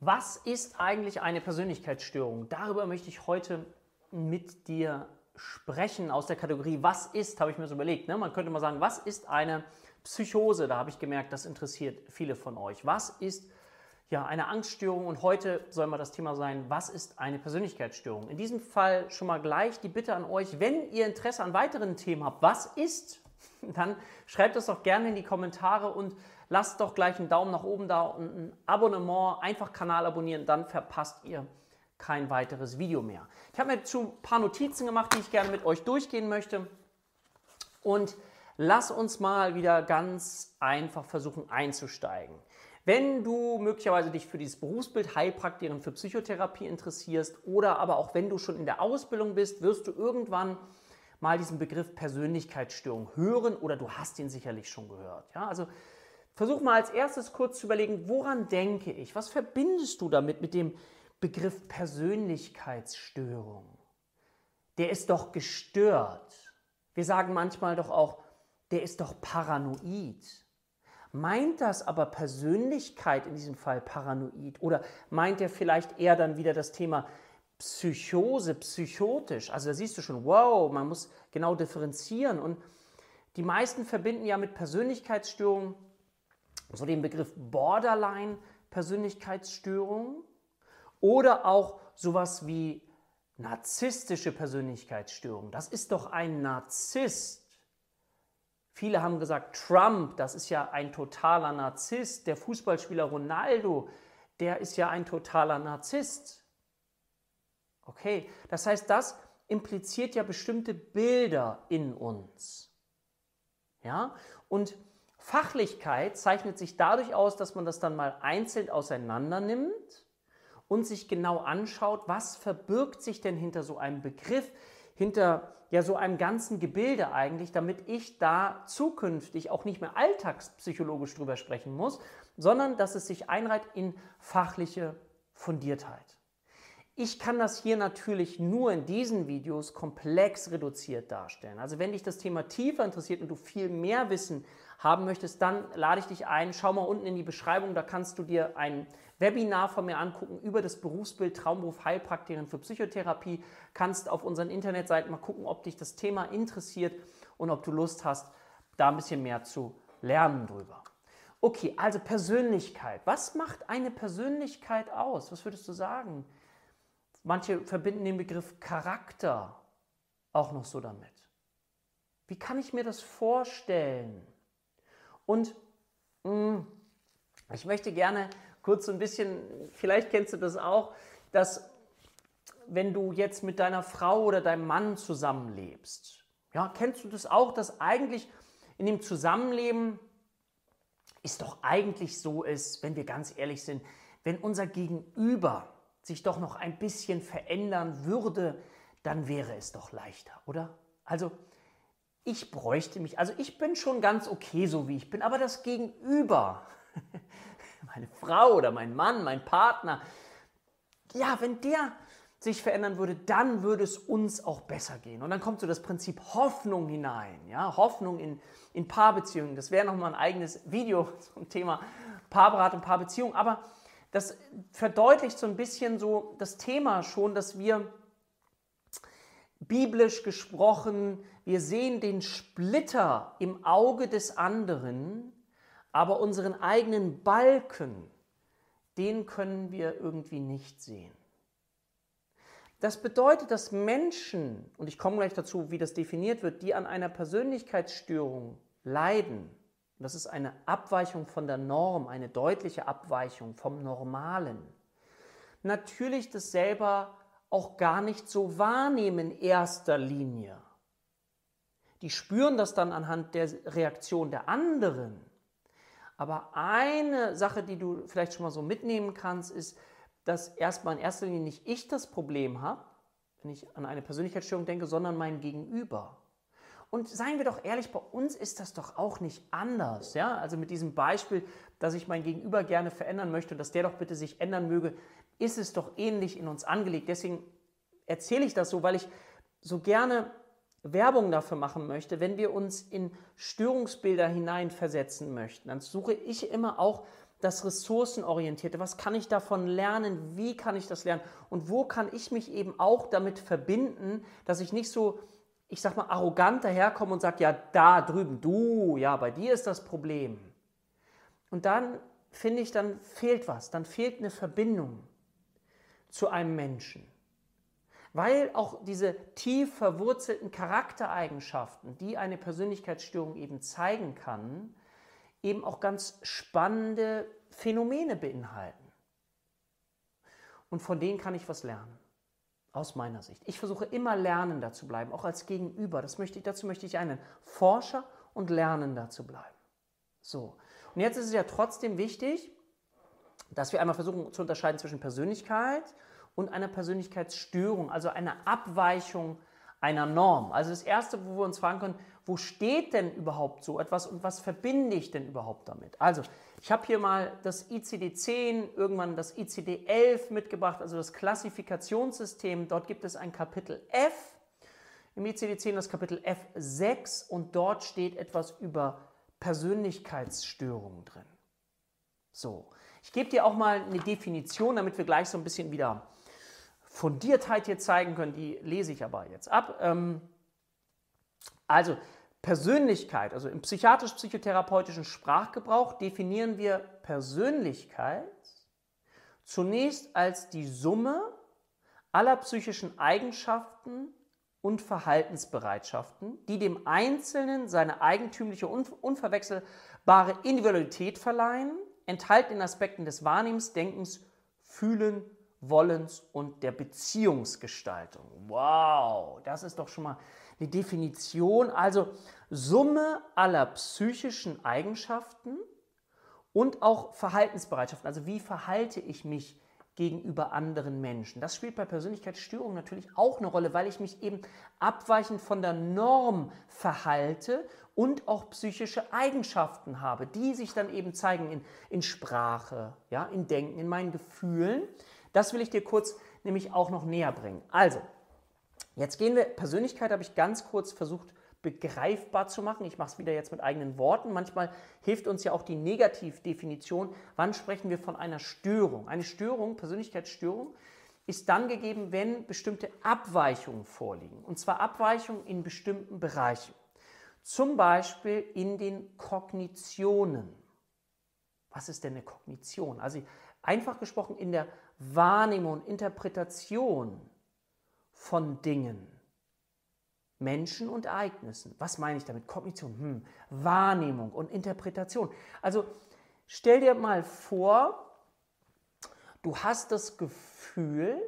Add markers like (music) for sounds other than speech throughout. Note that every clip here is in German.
Was ist eigentlich eine Persönlichkeitsstörung? Darüber möchte ich heute mit dir sprechen aus der Kategorie Was ist, habe ich mir so überlegt. Ne? Man könnte mal sagen, was ist eine Psychose? Da habe ich gemerkt, das interessiert viele von euch. Was ist ja eine Angststörung? Und heute soll mal das Thema sein, was ist eine Persönlichkeitsstörung? In diesem Fall schon mal gleich die Bitte an euch, wenn ihr Interesse an weiteren Themen habt, was ist, (laughs) dann schreibt es doch gerne in die Kommentare und lasst doch gleich einen Daumen nach oben da und ein Abonnement, einfach Kanal abonnieren, dann verpasst ihr kein weiteres Video mehr. Ich habe mir zu ein paar Notizen gemacht, die ich gerne mit euch durchgehen möchte. Und lass uns mal wieder ganz einfach versuchen einzusteigen. Wenn du möglicherweise dich für dieses Berufsbild Heilpraktikerin für Psychotherapie interessierst oder aber auch wenn du schon in der Ausbildung bist, wirst du irgendwann mal diesen Begriff Persönlichkeitsstörung hören oder du hast ihn sicherlich schon gehört. Ja, also Versuch mal als erstes kurz zu überlegen, woran denke ich? Was verbindest du damit mit dem Begriff Persönlichkeitsstörung? Der ist doch gestört. Wir sagen manchmal doch auch, der ist doch paranoid. Meint das aber Persönlichkeit in diesem Fall paranoid? Oder meint er vielleicht eher dann wieder das Thema Psychose, psychotisch? Also da siehst du schon, wow, man muss genau differenzieren. Und die meisten verbinden ja mit Persönlichkeitsstörungen so den Begriff Borderline-Persönlichkeitsstörung oder auch sowas wie narzisstische Persönlichkeitsstörung. Das ist doch ein Narzisst. Viele haben gesagt, Trump, das ist ja ein totaler Narzisst. Der Fußballspieler Ronaldo, der ist ja ein totaler Narzisst. Okay, das heißt, das impliziert ja bestimmte Bilder in uns. Ja, und Fachlichkeit zeichnet sich dadurch aus, dass man das dann mal einzeln auseinander nimmt und sich genau anschaut, was verbirgt sich denn hinter so einem Begriff, hinter ja so einem ganzen Gebilde eigentlich, damit ich da zukünftig auch nicht mehr alltagspsychologisch drüber sprechen muss, sondern dass es sich einreiht in fachliche Fundiertheit. Ich kann das hier natürlich nur in diesen Videos komplex reduziert darstellen. Also wenn dich das Thema tiefer interessiert und du viel mehr Wissen haben möchtest, dann lade ich dich ein. Schau mal unten in die Beschreibung, da kannst du dir ein Webinar von mir angucken über das Berufsbild Traumberuf Heilpraktikerin für Psychotherapie. Kannst auf unseren Internetseiten mal gucken, ob dich das Thema interessiert und ob du Lust hast, da ein bisschen mehr zu lernen drüber. Okay, also Persönlichkeit. Was macht eine Persönlichkeit aus? Was würdest du sagen? Manche verbinden den Begriff Charakter auch noch so damit. Wie kann ich mir das vorstellen? Und mh, mm, ich möchte gerne kurz so ein bisschen, vielleicht kennst du das auch, dass wenn du jetzt mit deiner Frau oder deinem Mann zusammenlebst, ja, kennst du das auch, dass eigentlich in dem Zusammenleben es doch eigentlich so ist, wenn wir ganz ehrlich sind, wenn unser Gegenüber sich doch noch ein bisschen verändern würde, dann wäre es doch leichter, oder? Also ich bräuchte mich, also ich bin schon ganz okay, so wie ich bin, aber das Gegenüber, (laughs) meine Frau oder mein Mann, mein Partner, ja, wenn der sich verändern würde, dann würde es uns auch besser gehen. Und dann kommt so das Prinzip Hoffnung hinein, ja, Hoffnung in, in Paarbeziehungen. Das wäre nochmal ein eigenes Video (laughs) zum Thema Paarberatung, Paarbeziehung. Aber das verdeutlicht so ein bisschen so das Thema schon, dass wir biblisch gesprochen, wir sehen den Splitter im Auge des anderen, aber unseren eigenen Balken, den können wir irgendwie nicht sehen. Das bedeutet, dass Menschen, und ich komme gleich dazu, wie das definiert wird, die an einer Persönlichkeitsstörung leiden, das ist eine Abweichung von der Norm, eine deutliche Abweichung vom Normalen, natürlich das selber auch gar nicht so wahrnehmen in erster Linie. Die spüren das dann anhand der Reaktion der anderen. Aber eine Sache, die du vielleicht schon mal so mitnehmen kannst, ist, dass erstmal in erster Linie nicht ich das Problem habe, wenn ich an eine Persönlichkeitsstörung denke, sondern mein Gegenüber. Und seien wir doch ehrlich, bei uns ist das doch auch nicht anders. Ja? Also mit diesem Beispiel, dass ich mein Gegenüber gerne verändern möchte und dass der doch bitte sich ändern möge, ist es doch ähnlich in uns angelegt. Deswegen erzähle ich das so, weil ich so gerne Werbung dafür machen möchte, wenn wir uns in Störungsbilder hineinversetzen möchten, dann suche ich immer auch das Ressourcenorientierte. Was kann ich davon lernen? Wie kann ich das lernen? Und wo kann ich mich eben auch damit verbinden, dass ich nicht so, ich sag mal, arrogant daherkomme und sage, ja, da drüben, du, ja, bei dir ist das Problem. Und dann finde ich, dann fehlt was, dann fehlt eine Verbindung zu einem Menschen. Weil auch diese tief verwurzelten Charaktereigenschaften, die eine Persönlichkeitsstörung eben zeigen kann, eben auch ganz spannende Phänomene beinhalten. Und von denen kann ich was lernen. Aus meiner Sicht. Ich versuche immer lernender zu bleiben, auch als Gegenüber. Das möchte ich, dazu möchte ich einen Forscher und Lernender zu bleiben. So. Und jetzt ist es ja trotzdem wichtig, dass wir einmal versuchen zu unterscheiden zwischen Persönlichkeit und einer Persönlichkeitsstörung, also einer Abweichung einer Norm. Also das Erste, wo wir uns fragen können, wo steht denn überhaupt so etwas und was verbinde ich denn überhaupt damit? Also ich habe hier mal das ICD-10, irgendwann das ICD-11 mitgebracht, also das Klassifikationssystem. Dort gibt es ein Kapitel F, im ICD-10 das Kapitel F6 und dort steht etwas über Persönlichkeitsstörungen drin. So, ich gebe dir auch mal eine Definition, damit wir gleich so ein bisschen wieder Fundiertheit hier zeigen können, die lese ich aber jetzt ab. Ähm, also Persönlichkeit, also im psychiatrisch-psychotherapeutischen Sprachgebrauch definieren wir Persönlichkeit zunächst als die Summe aller psychischen Eigenschaften und Verhaltensbereitschaften, die dem Einzelnen seine eigentümliche und unverwechselbare Individualität verleihen, enthalten in Aspekten des Wahrnehmens, Denkens, Fühlen Wollens und der Beziehungsgestaltung. Wow, das ist doch schon mal eine Definition. Also Summe aller psychischen Eigenschaften und auch Verhaltensbereitschaften. Also wie verhalte ich mich gegenüber anderen Menschen? Das spielt bei Persönlichkeitsstörungen natürlich auch eine Rolle, weil ich mich eben abweichend von der Norm verhalte und auch psychische Eigenschaften habe, die sich dann eben zeigen in, in Sprache, ja, in Denken, in meinen Gefühlen. Das will ich dir kurz nämlich auch noch näher bringen. Also, jetzt gehen wir, Persönlichkeit habe ich ganz kurz versucht begreifbar zu machen. Ich mache es wieder jetzt mit eigenen Worten. Manchmal hilft uns ja auch die Negativdefinition. Wann sprechen wir von einer Störung? Eine Störung, Persönlichkeitsstörung, ist dann gegeben, wenn bestimmte Abweichungen vorliegen. Und zwar Abweichungen in bestimmten Bereichen. Zum Beispiel in den Kognitionen. Was ist denn eine Kognition? Also einfach gesprochen in der Wahrnehmung und Interpretation von Dingen, Menschen und Ereignissen. Was meine ich damit? Kognition, hm, Wahrnehmung und Interpretation. Also stell dir mal vor, du hast das Gefühl,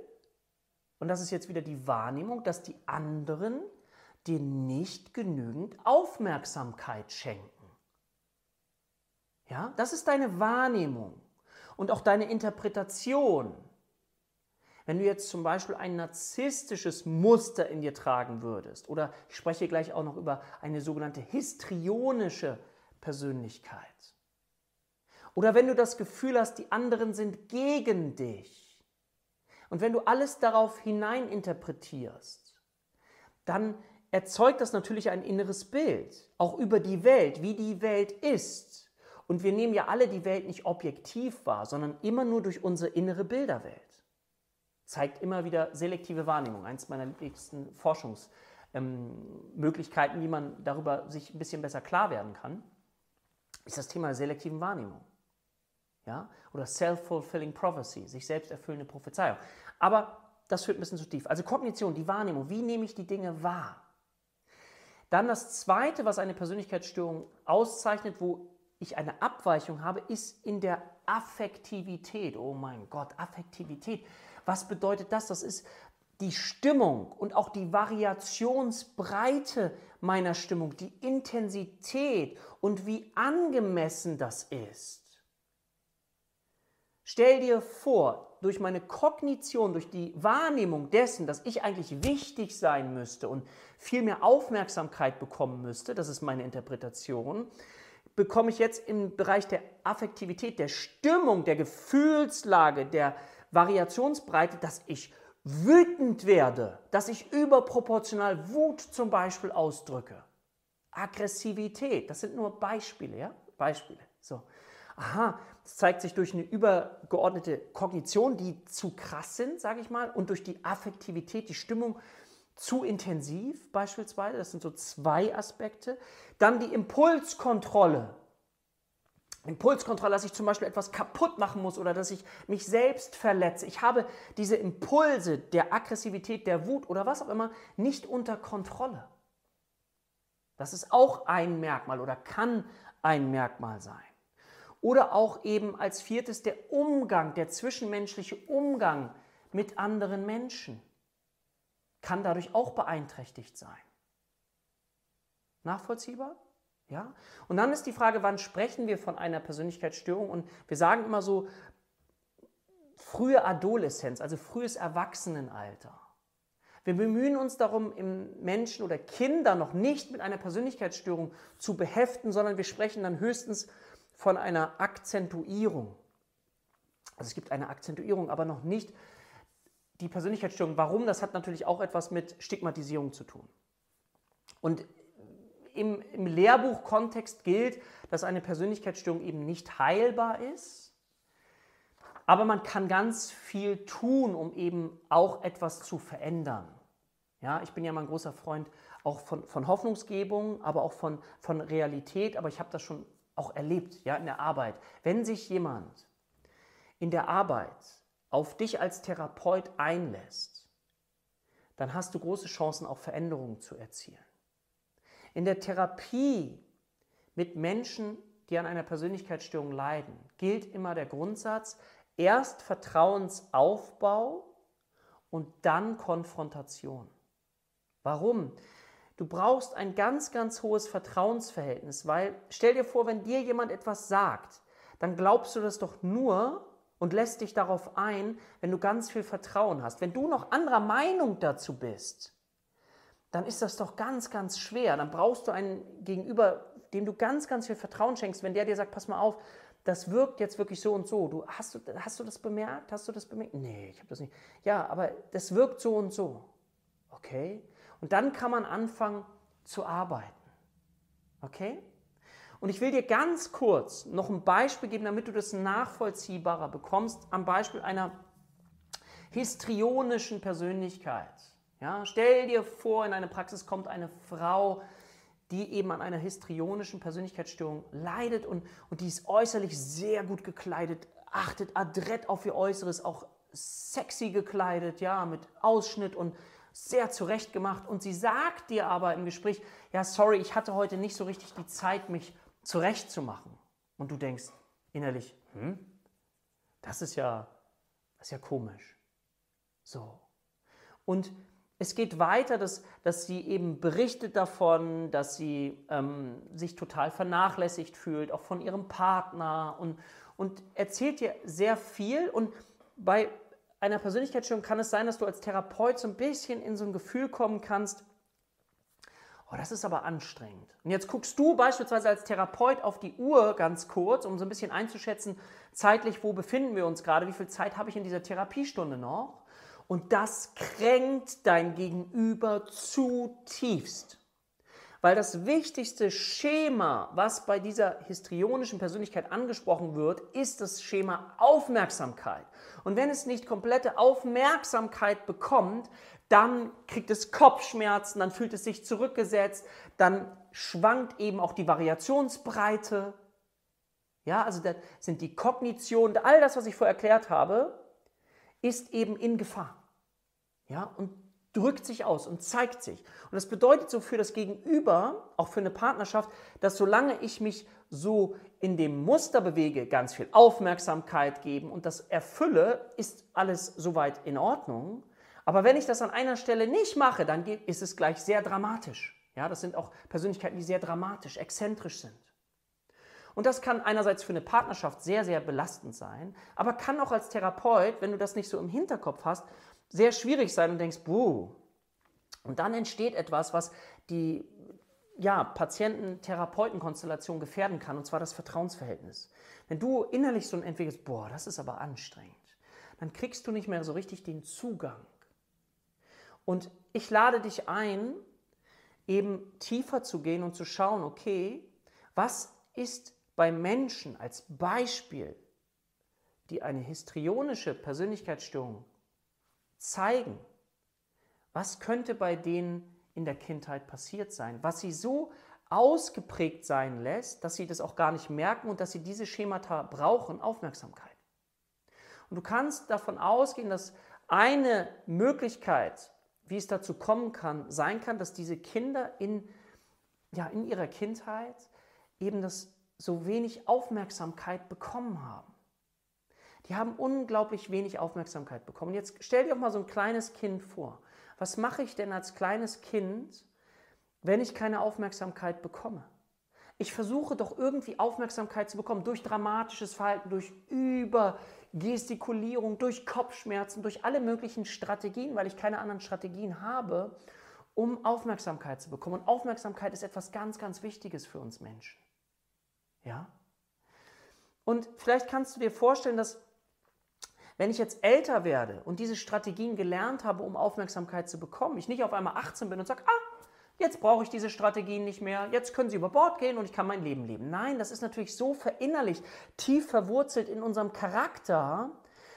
und das ist jetzt wieder die Wahrnehmung, dass die anderen dir nicht genügend Aufmerksamkeit schenken. Ja, das ist deine Wahrnehmung und auch deine Interpretation. Wenn du jetzt zum Beispiel ein narzisstisches Muster in dir tragen würdest, oder ich spreche gleich auch noch über eine sogenannte histrionische Persönlichkeit, oder wenn du das Gefühl hast, die anderen sind gegen dich, und wenn du alles darauf hineininterpretierst, dann erzeugt das natürlich ein inneres Bild, auch über die Welt, wie die Welt ist. Und wir nehmen ja alle die Welt nicht objektiv wahr, sondern immer nur durch unsere innere Bilderwelt. Zeigt immer wieder selektive Wahrnehmung, eins meiner liebsten Forschungsmöglichkeiten, ähm, wie man darüber sich ein bisschen besser klar werden kann, ist das Thema selektiven Wahrnehmung. Ja? Oder Self-Fulfilling Prophecy, sich selbst erfüllende Prophezeiung. Aber das führt ein bisschen zu tief. Also Kognition, die Wahrnehmung, wie nehme ich die Dinge wahr? Dann das Zweite, was eine Persönlichkeitsstörung auszeichnet, wo ich eine Abweichung habe, ist in der Affektivität. Oh mein Gott, Affektivität. Was bedeutet das? Das ist die Stimmung und auch die Variationsbreite meiner Stimmung, die Intensität und wie angemessen das ist. Stell dir vor, durch meine Kognition, durch die Wahrnehmung dessen, dass ich eigentlich wichtig sein müsste und viel mehr Aufmerksamkeit bekommen müsste, das ist meine Interpretation, bekomme ich jetzt im Bereich der Affektivität, der Stimmung, der Gefühlslage, der Variationsbreite, dass ich wütend werde, dass ich überproportional Wut zum Beispiel ausdrücke. Aggressivität, das sind nur Beispiele, ja? Beispiele. So. Aha, Es zeigt sich durch eine übergeordnete Kognition, die zu krass sind, sage ich mal, und durch die Affektivität, die Stimmung zu intensiv beispielsweise. Das sind so zwei Aspekte. Dann die Impulskontrolle. Impulskontrolle, dass ich zum Beispiel etwas kaputt machen muss oder dass ich mich selbst verletze. Ich habe diese Impulse der Aggressivität, der Wut oder was auch immer nicht unter Kontrolle. Das ist auch ein Merkmal oder kann ein Merkmal sein. Oder auch eben als viertes der Umgang, der zwischenmenschliche Umgang mit anderen Menschen kann dadurch auch beeinträchtigt sein. Nachvollziehbar? Ja? Und dann ist die Frage, wann sprechen wir von einer Persönlichkeitsstörung? Und wir sagen immer so, frühe Adoleszenz, also frühes Erwachsenenalter. Wir bemühen uns darum, im Menschen oder Kinder noch nicht mit einer Persönlichkeitsstörung zu beheften, sondern wir sprechen dann höchstens von einer Akzentuierung. Also es gibt eine Akzentuierung, aber noch nicht die Persönlichkeitsstörung. Warum? Das hat natürlich auch etwas mit Stigmatisierung zu tun. Und im, im Lehrbuchkontext gilt, dass eine Persönlichkeitsstörung eben nicht heilbar ist, aber man kann ganz viel tun, um eben auch etwas zu verändern. Ja, ich bin ja mal ein großer Freund auch von, von Hoffnungsgebung, aber auch von, von Realität, aber ich habe das schon auch erlebt ja, in der Arbeit. Wenn sich jemand in der Arbeit auf dich als Therapeut einlässt, dann hast du große Chancen, auch Veränderungen zu erzielen. In der Therapie mit Menschen, die an einer Persönlichkeitsstörung leiden, gilt immer der Grundsatz, erst Vertrauensaufbau und dann Konfrontation. Warum? Du brauchst ein ganz, ganz hohes Vertrauensverhältnis, weil stell dir vor, wenn dir jemand etwas sagt, dann glaubst du das doch nur und lässt dich darauf ein, wenn du ganz viel Vertrauen hast. Wenn du noch anderer Meinung dazu bist, dann ist das doch ganz, ganz schwer. Dann brauchst du einen Gegenüber, dem du ganz, ganz viel Vertrauen schenkst, wenn der dir sagt, pass mal auf, das wirkt jetzt wirklich so und so. Du, hast, du, hast du das bemerkt? Hast du das bemerkt? Nee, ich habe das nicht. Ja, aber das wirkt so und so. Okay? Und dann kann man anfangen zu arbeiten. Okay? Und ich will dir ganz kurz noch ein Beispiel geben, damit du das nachvollziehbarer bekommst, am Beispiel einer histrionischen Persönlichkeit. Ja, stell dir vor, in eine Praxis kommt eine Frau, die eben an einer histrionischen Persönlichkeitsstörung leidet und, und die ist äußerlich sehr gut gekleidet, achtet adrett auf ihr Äußeres, auch sexy gekleidet, ja, mit Ausschnitt und sehr zurechtgemacht. Und sie sagt dir aber im Gespräch, ja, sorry, ich hatte heute nicht so richtig die Zeit, mich zurechtzumachen. Und du denkst innerlich, hm, das ist ja, das ist ja komisch. So. Und es geht weiter, dass, dass sie eben berichtet davon, dass sie ähm, sich total vernachlässigt fühlt, auch von ihrem Partner und, und erzählt dir sehr viel. Und bei einer Persönlichkeitsstörung kann es sein, dass du als Therapeut so ein bisschen in so ein Gefühl kommen kannst, oh, das ist aber anstrengend. Und jetzt guckst du beispielsweise als Therapeut auf die Uhr ganz kurz, um so ein bisschen einzuschätzen, zeitlich, wo befinden wir uns gerade, wie viel Zeit habe ich in dieser Therapiestunde noch? Und das kränkt dein Gegenüber zutiefst. Weil das wichtigste Schema, was bei dieser histrionischen Persönlichkeit angesprochen wird, ist das Schema Aufmerksamkeit. Und wenn es nicht komplette Aufmerksamkeit bekommt, dann kriegt es Kopfschmerzen, dann fühlt es sich zurückgesetzt, dann schwankt eben auch die Variationsbreite. Ja, also das sind die Kognitionen, all das, was ich vorher erklärt habe, ist eben in Gefahr ja, und drückt sich aus und zeigt sich. Und das bedeutet so für das Gegenüber, auch für eine Partnerschaft, dass solange ich mich so in dem Muster bewege, ganz viel Aufmerksamkeit geben und das erfülle, ist alles soweit in Ordnung. Aber wenn ich das an einer Stelle nicht mache, dann ist es gleich sehr dramatisch. Ja, das sind auch Persönlichkeiten, die sehr dramatisch, exzentrisch sind. Und das kann einerseits für eine Partnerschaft sehr, sehr belastend sein, aber kann auch als Therapeut, wenn du das nicht so im Hinterkopf hast, sehr schwierig sein und denkst, buh. Und dann entsteht etwas, was die ja, Patienten-Therapeuten-Konstellation gefährden kann, und zwar das Vertrauensverhältnis. Wenn du innerlich so entwickelst, boah, das ist aber anstrengend, dann kriegst du nicht mehr so richtig den Zugang. Und ich lade dich ein, eben tiefer zu gehen und zu schauen, okay, was ist bei Menschen als Beispiel die eine histrionische Persönlichkeitsstörung zeigen, was könnte bei denen in der Kindheit passiert sein, was sie so ausgeprägt sein lässt, dass sie das auch gar nicht merken und dass sie diese Schemata brauchen, Aufmerksamkeit. Und du kannst davon ausgehen, dass eine Möglichkeit, wie es dazu kommen kann, sein kann, dass diese Kinder in, ja, in ihrer Kindheit eben das so wenig Aufmerksamkeit bekommen haben. Die haben unglaublich wenig Aufmerksamkeit bekommen. Jetzt stell dir auch mal so ein kleines Kind vor. Was mache ich denn als kleines Kind, wenn ich keine Aufmerksamkeit bekomme? Ich versuche doch irgendwie Aufmerksamkeit zu bekommen durch dramatisches Verhalten, durch Übergestikulierung, durch Kopfschmerzen, durch alle möglichen Strategien, weil ich keine anderen Strategien habe, um Aufmerksamkeit zu bekommen. Und Aufmerksamkeit ist etwas ganz, ganz Wichtiges für uns Menschen. Ja? Und vielleicht kannst du dir vorstellen, dass wenn ich jetzt älter werde und diese Strategien gelernt habe, um Aufmerksamkeit zu bekommen, ich nicht auf einmal 18 bin und sage, ah, jetzt brauche ich diese Strategien nicht mehr, jetzt können sie über Bord gehen und ich kann mein Leben leben. Nein, das ist natürlich so verinnerlicht, tief verwurzelt in unserem Charakter,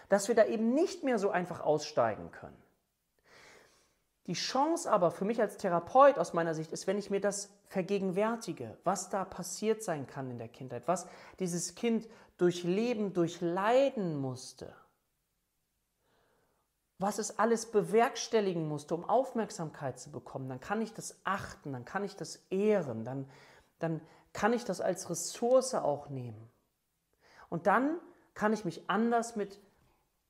dass wir da eben nicht mehr so einfach aussteigen können. Die Chance aber für mich als Therapeut aus meiner Sicht ist, wenn ich mir das vergegenwärtige, was da passiert sein kann in der Kindheit, was dieses Kind durchleben, durchleiden musste, was es alles bewerkstelligen musste, um Aufmerksamkeit zu bekommen, dann kann ich das achten, dann kann ich das ehren, dann, dann kann ich das als Ressource auch nehmen. Und dann kann ich mich anders mit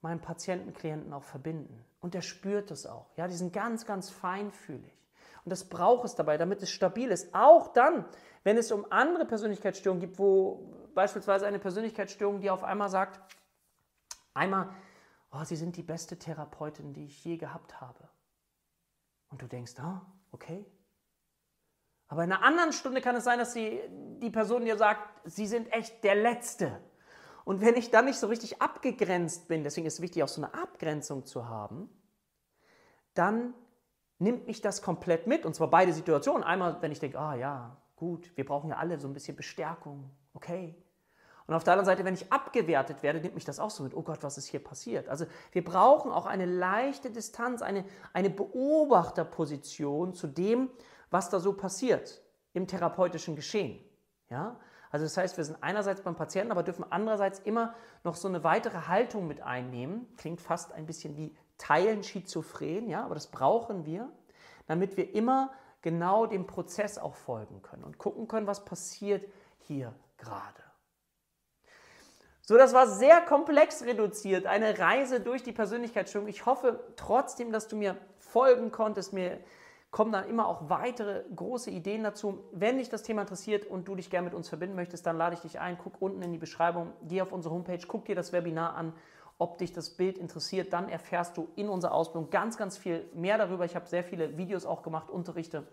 meinem Patienten, Klienten auch verbinden. Und der spürt es auch. Ja, die sind ganz, ganz feinfühlig. Und das braucht es dabei, damit es stabil ist. Auch dann, wenn es um andere Persönlichkeitsstörungen gibt, wo beispielsweise eine Persönlichkeitsstörung, die auf einmal sagt, einmal, oh, Sie sind die beste Therapeutin, die ich je gehabt habe. Und du denkst, ah, okay. Aber in einer anderen Stunde kann es sein, dass sie, die Person dir sagt, Sie sind echt der Letzte. Und wenn ich dann nicht so richtig abgegrenzt bin, deswegen ist es wichtig, auch so eine Abgrenzung zu haben, dann nimmt mich das komplett mit. Und zwar beide Situationen. Einmal, wenn ich denke, ah ja, gut, wir brauchen ja alle so ein bisschen Bestärkung, okay. Und auf der anderen Seite, wenn ich abgewertet werde, nimmt mich das auch so mit, oh Gott, was ist hier passiert? Also wir brauchen auch eine leichte Distanz, eine, eine Beobachterposition zu dem, was da so passiert im therapeutischen Geschehen. Ja? Also das heißt, wir sind einerseits beim Patienten, aber dürfen andererseits immer noch so eine weitere Haltung mit einnehmen. Klingt fast ein bisschen wie Teilen schizophren, ja, aber das brauchen wir, damit wir immer genau dem Prozess auch folgen können und gucken können, was passiert hier gerade. So, das war sehr komplex reduziert, eine Reise durch die Persönlichkeitsstörung. Ich hoffe trotzdem, dass du mir folgen konntest, mir kommen dann immer auch weitere große Ideen dazu. Wenn dich das Thema interessiert und du dich gerne mit uns verbinden möchtest, dann lade ich dich ein, guck unten in die Beschreibung, geh auf unsere Homepage, guck dir das Webinar an, ob dich das Bild interessiert, dann erfährst du in unserer Ausbildung ganz, ganz viel mehr darüber. Ich habe sehr viele Videos auch gemacht, Unterrichte,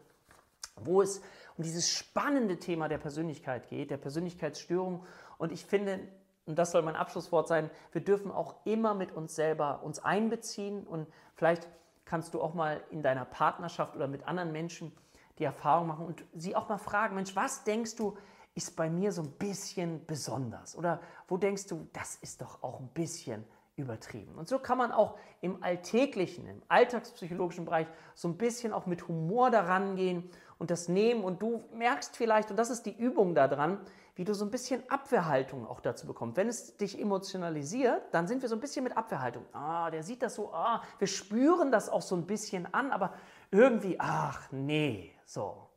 wo es um dieses spannende Thema der Persönlichkeit geht, der Persönlichkeitsstörung. Und ich finde, und das soll mein Abschlusswort sein, wir dürfen auch immer mit uns selber uns einbeziehen und vielleicht kannst du auch mal in deiner Partnerschaft oder mit anderen Menschen die Erfahrung machen und sie auch mal fragen, Mensch, was denkst du, ist bei mir so ein bisschen besonders? Oder wo denkst du, das ist doch auch ein bisschen übertrieben? Und so kann man auch im alltäglichen, im alltagspsychologischen Bereich so ein bisschen auch mit Humor daran gehen und das nehmen. Und du merkst vielleicht, und das ist die Übung daran, wie du so ein bisschen Abwehrhaltung auch dazu bekommst. Wenn es dich emotionalisiert, dann sind wir so ein bisschen mit Abwehrhaltung. Ah, der sieht das so, ah, wir spüren das auch so ein bisschen an, aber irgendwie, ach nee, so.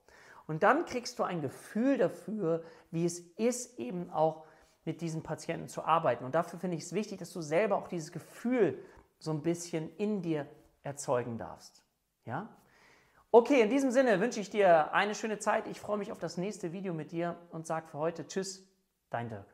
Und dann kriegst du ein Gefühl dafür, wie es ist, eben auch mit diesen Patienten zu arbeiten. Und dafür finde ich es wichtig, dass du selber auch dieses Gefühl so ein bisschen in dir erzeugen darfst. Ja? Okay, in diesem Sinne wünsche ich dir eine schöne Zeit. Ich freue mich auf das nächste Video mit dir und sage für heute Tschüss, dein Dirk.